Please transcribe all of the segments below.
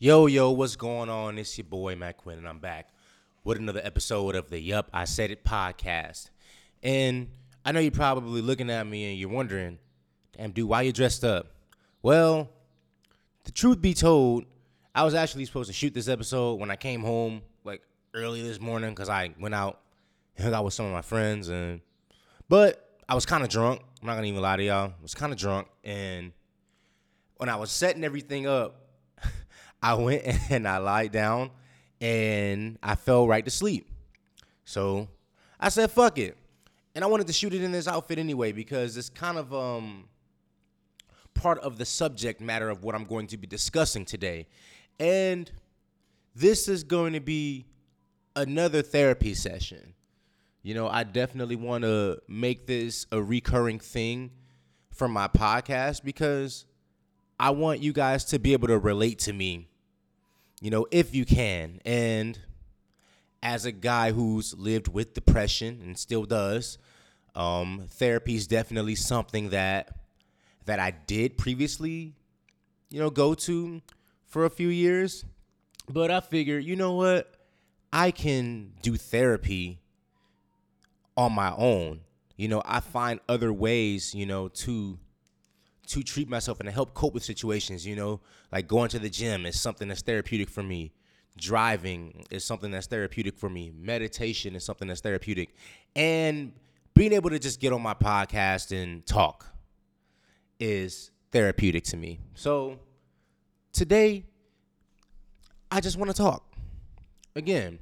Yo, yo, what's going on? It's your boy McQuinn, and I'm back with another episode of the Yup, I Said It podcast. And I know you're probably looking at me and you're wondering, damn, dude, why you dressed up? Well, the truth be told, I was actually supposed to shoot this episode when I came home like early this morning because I went out and hung out with some of my friends and but I was kind of drunk. I'm not gonna even lie to y'all. I was kind of drunk and when I was setting everything up, I went and I lied down and I fell right to sleep. So I said, fuck it. And I wanted to shoot it in this outfit anyway because it's kind of um part of the subject matter of what I'm going to be discussing today. And this is going to be another therapy session. You know, I definitely want to make this a recurring thing for my podcast because I want you guys to be able to relate to me, you know, if you can. And as a guy who's lived with depression and still does, um, therapy is definitely something that that I did previously, you know, go to for a few years. But I figured, you know what? I can do therapy on my own. You know, I find other ways, you know, to to treat myself and to help cope with situations, you know, like going to the gym is something that's therapeutic for me. Driving is something that's therapeutic for me. Meditation is something that's therapeutic. And being able to just get on my podcast and talk is therapeutic to me. So today, I just want to talk again.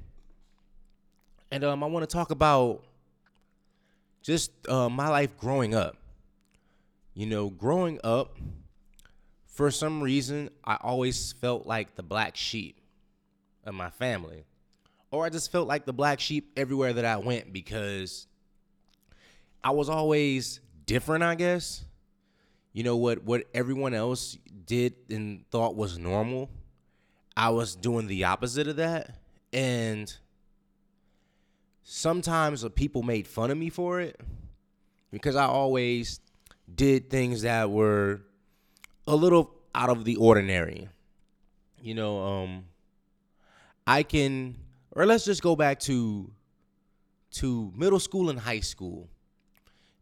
And um, I want to talk about just uh, my life growing up. You know, growing up, for some reason, I always felt like the black sheep of my family. Or I just felt like the black sheep everywhere that I went because I was always different, I guess. You know what what everyone else did and thought was normal. I was doing the opposite of that. And sometimes people made fun of me for it because I always did things that were a little out of the ordinary. You know, um I can or let's just go back to to middle school and high school.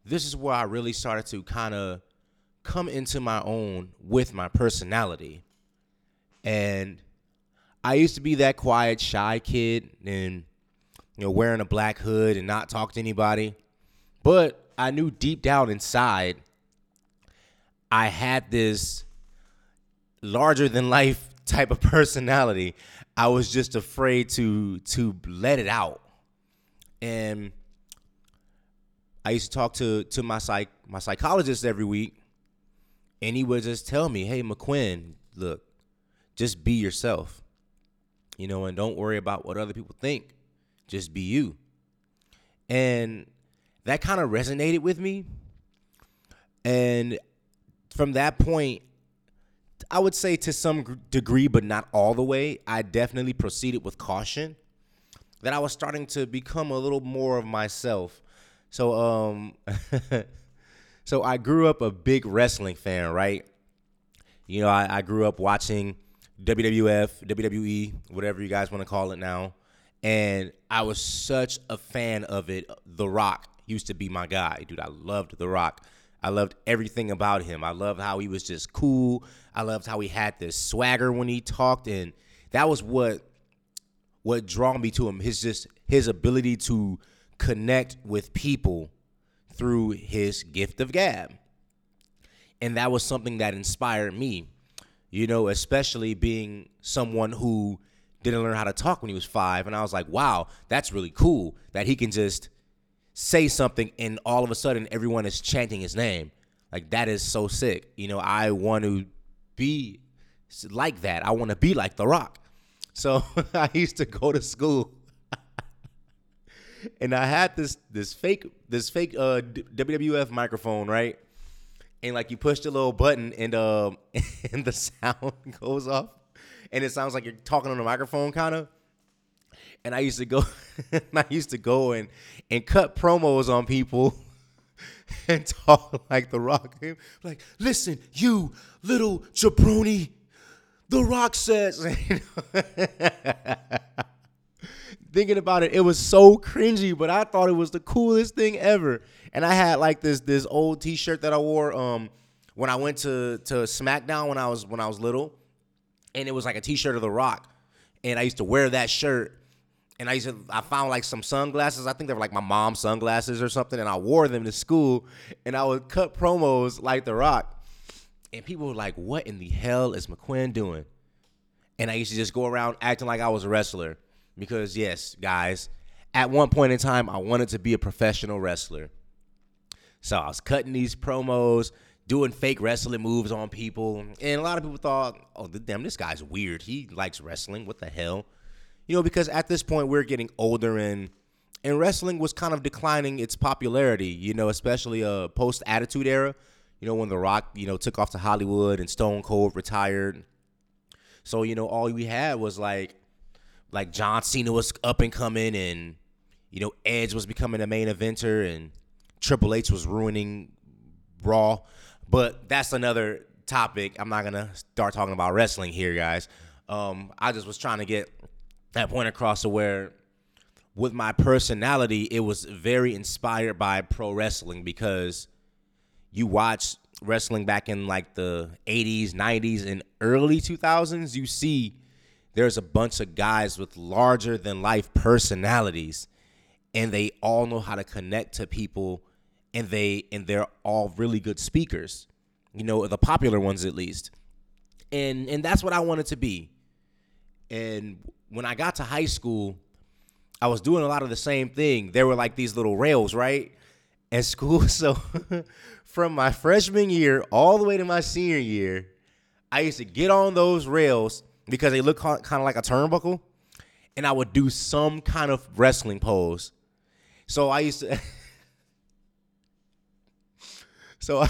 This is where I really started to kind of come into my own with my personality. And I used to be that quiet, shy kid and you know, wearing a black hood and not talk to anybody. But I knew deep down inside I had this larger than life type of personality. I was just afraid to to let it out. And I used to talk to to my psych my psychologist every week and he would just tell me, "Hey, McQuinn, look, just be yourself. You know, and don't worry about what other people think. Just be you." And that kind of resonated with me. And from that point, I would say to some degree, but not all the way, I definitely proceeded with caution. That I was starting to become a little more of myself. So, um, so I grew up a big wrestling fan, right? You know, I, I grew up watching WWF, WWE, whatever you guys want to call it now, and I was such a fan of it. The Rock used to be my guy, dude. I loved The Rock. I loved everything about him. I loved how he was just cool. I loved how he had this swagger when he talked, and that was what what drew me to him. His just his ability to connect with people through his gift of gab, and that was something that inspired me. You know, especially being someone who didn't learn how to talk when he was five, and I was like, wow, that's really cool that he can just say something and all of a sudden everyone is chanting his name. Like that is so sick. You know, I want to be like that. I want to be like The Rock. So I used to go to school and I had this this fake this fake uh WWF microphone, right? And like you push the little button and um and the sound goes off and it sounds like you're talking on the microphone kind of and I used to go I used to go and and cut promos on people and talk like the rock like listen you little jabroni The Rock says. Thinking about it, it was so cringy, but I thought it was the coolest thing ever. And I had like this this old T-shirt that I wore um when I went to to SmackDown when I was when I was little, and it was like a T-shirt of The Rock, and I used to wear that shirt. And I used to, I found like some sunglasses. I think they were like my mom's sunglasses or something, and I wore them to school. And I would cut promos like The Rock, and people were like, "What in the hell is McQuinn doing?" And I used to just go around acting like I was a wrestler because yes, guys, at one point in time, I wanted to be a professional wrestler. So I was cutting these promos, doing fake wrestling moves on people, and a lot of people thought, "Oh, damn, this guy's weird. He likes wrestling. What the hell?" You know, because at this point we're getting older and and wrestling was kind of declining its popularity. You know, especially uh post Attitude Era. You know, when The Rock, you know, took off to Hollywood and Stone Cold retired. So you know, all we had was like like John Cena was up and coming, and you know Edge was becoming a main eventer, and Triple H was ruining Raw. But that's another topic. I'm not gonna start talking about wrestling here, guys. Um, I just was trying to get that point across to where, with my personality, it was very inspired by pro wrestling because you watch wrestling back in like the 80s, 90s, and early 2000s, you see there's a bunch of guys with larger than life personalities and they all know how to connect to people and they and they're all really good speakers. You know, the popular ones at least. And and that's what I wanted to be. And when I got to high school, I was doing a lot of the same thing. There were like these little rails, right? At school. So from my freshman year all the way to my senior year, I used to get on those rails because they look kind of like a turnbuckle, and I would do some kind of wrestling pose. So I used to. so,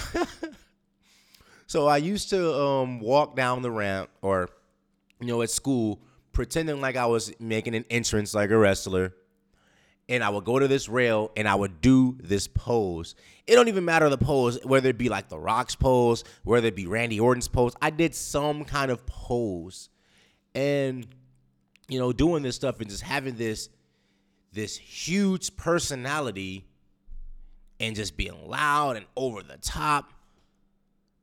so I used to um, walk down the ramp, or you know, at school, pretending like I was making an entrance like a wrestler. And I would go to this rail and I would do this pose. It don't even matter the pose, whether it be like the Rock's pose, whether it be Randy Orton's pose. I did some kind of pose and you know doing this stuff and just having this this huge personality and just being loud and over the top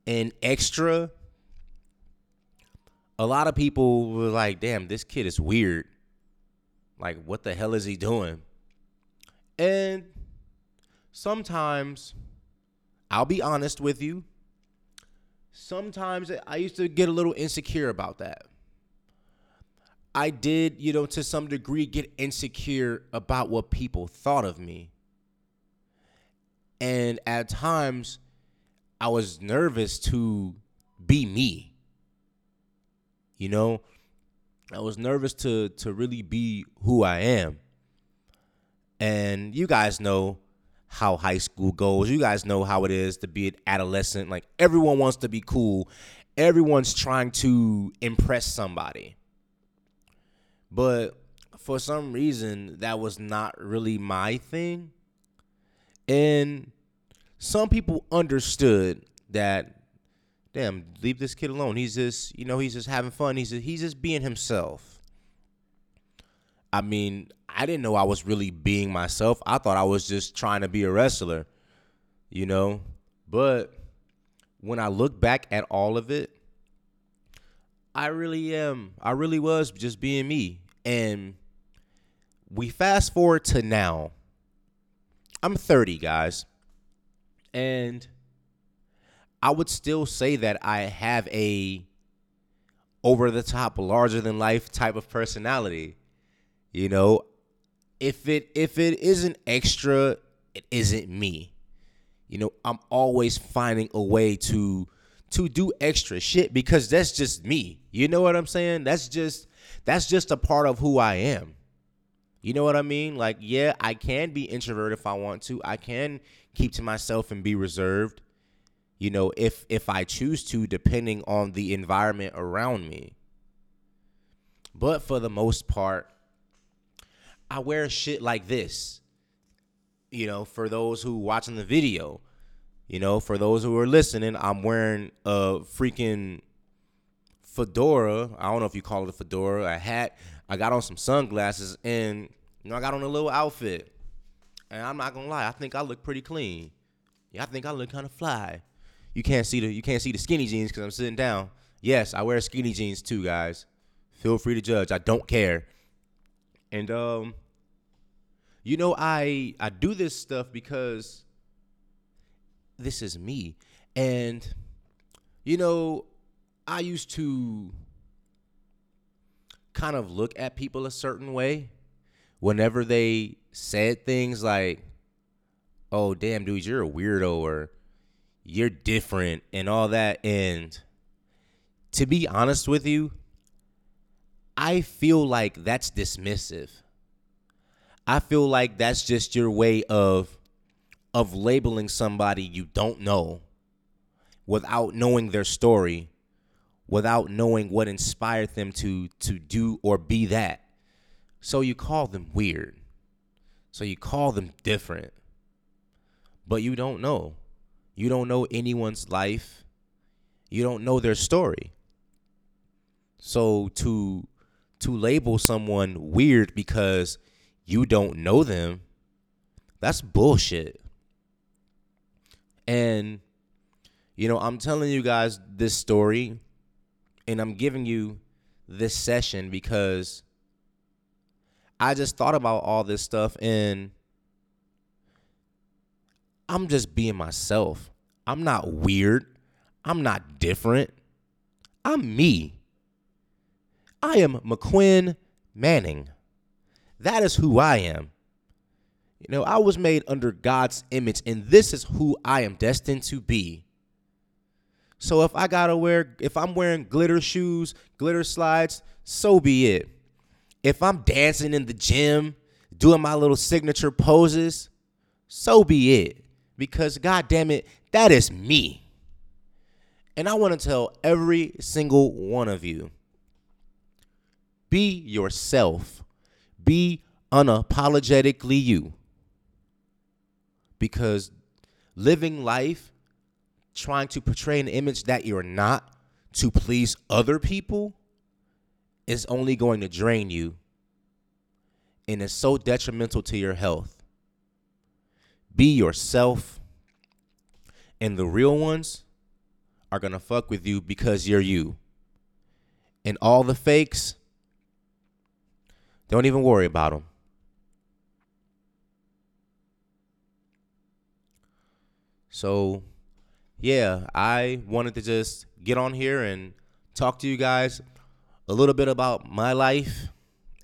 and extra a lot of people were like damn this kid is weird like what the hell is he doing and sometimes i'll be honest with you sometimes i used to get a little insecure about that I did, you know, to some degree get insecure about what people thought of me. And at times, I was nervous to be me. You know, I was nervous to to really be who I am. And you guys know how high school goes. You guys know how it is to be an adolescent. Like everyone wants to be cool. Everyone's trying to impress somebody. But for some reason, that was not really my thing. And some people understood that, damn, leave this kid alone. He's just, you know, he's just having fun. He's just, he's just being himself. I mean, I didn't know I was really being myself. I thought I was just trying to be a wrestler, you know? But when I look back at all of it, I really am. I really was just being me. And we fast forward to now. I'm 30, guys. And I would still say that I have a over the top, larger than life type of personality. You know, if it if it isn't extra, it isn't me. You know, I'm always finding a way to to do extra shit because that's just me. You know what I'm saying? That's just that's just a part of who I am. You know what I mean? Like, yeah, I can be introvert if I want to. I can keep to myself and be reserved. You know, if if I choose to, depending on the environment around me. But for the most part, I wear shit like this. You know, for those who watching the video, you know, for those who are listening, I'm wearing a freaking fedora. I don't know if you call it a fedora, a hat. I got on some sunglasses and you know I got on a little outfit. And I'm not gonna lie, I think I look pretty clean. Yeah, I think I look kind of fly. You can't see the you can't see the skinny jeans because I'm sitting down. Yes, I wear skinny jeans too, guys. Feel free to judge. I don't care. And um, you know, I I do this stuff because this is me. And you know, I used to kind of look at people a certain way whenever they said things like, oh, damn, dude, you're a weirdo or you're different and all that. And to be honest with you, I feel like that's dismissive. I feel like that's just your way of of labeling somebody you don't know without knowing their story, without knowing what inspired them to to do or be that. So you call them weird. So you call them different. But you don't know. You don't know anyone's life. You don't know their story. So to to label someone weird because you don't know them, that's bullshit. And you know, I'm telling you guys this story and I'm giving you this session because I just thought about all this stuff and I'm just being myself. I'm not weird. I'm not different. I'm me. I am McQuinn Manning. That is who I am. You know, I was made under God's image, and this is who I am destined to be. So if I gotta wear, if I'm wearing glitter shoes, glitter slides, so be it. If I'm dancing in the gym, doing my little signature poses, so be it. Because God damn it, that is me. And I want to tell every single one of you be yourself, be unapologetically you. Because living life trying to portray an image that you're not to please other people is only going to drain you and is so detrimental to your health. Be yourself, and the real ones are going to fuck with you because you're you. And all the fakes, don't even worry about them. So, yeah, I wanted to just get on here and talk to you guys a little bit about my life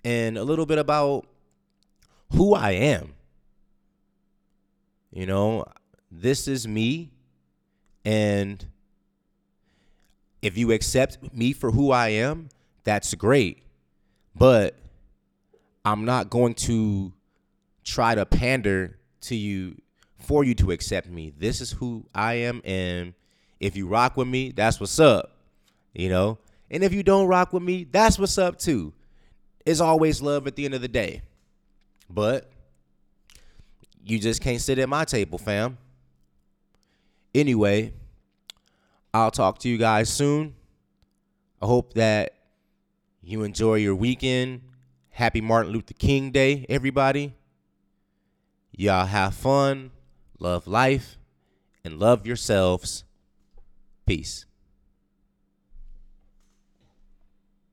and a little bit about who I am. You know, this is me. And if you accept me for who I am, that's great. But I'm not going to try to pander to you for you to accept me. This is who I am, and if you rock with me, that's what's up. You know, and if you don't rock with me, that's what's up too. It's always love at the end of the day. But you just can't sit at my table, fam. Anyway, I'll talk to you guys soon. I hope that you enjoy your weekend. Happy Martin Luther King Day, everybody. Y'all have fun love life, and love yourselves. Peace.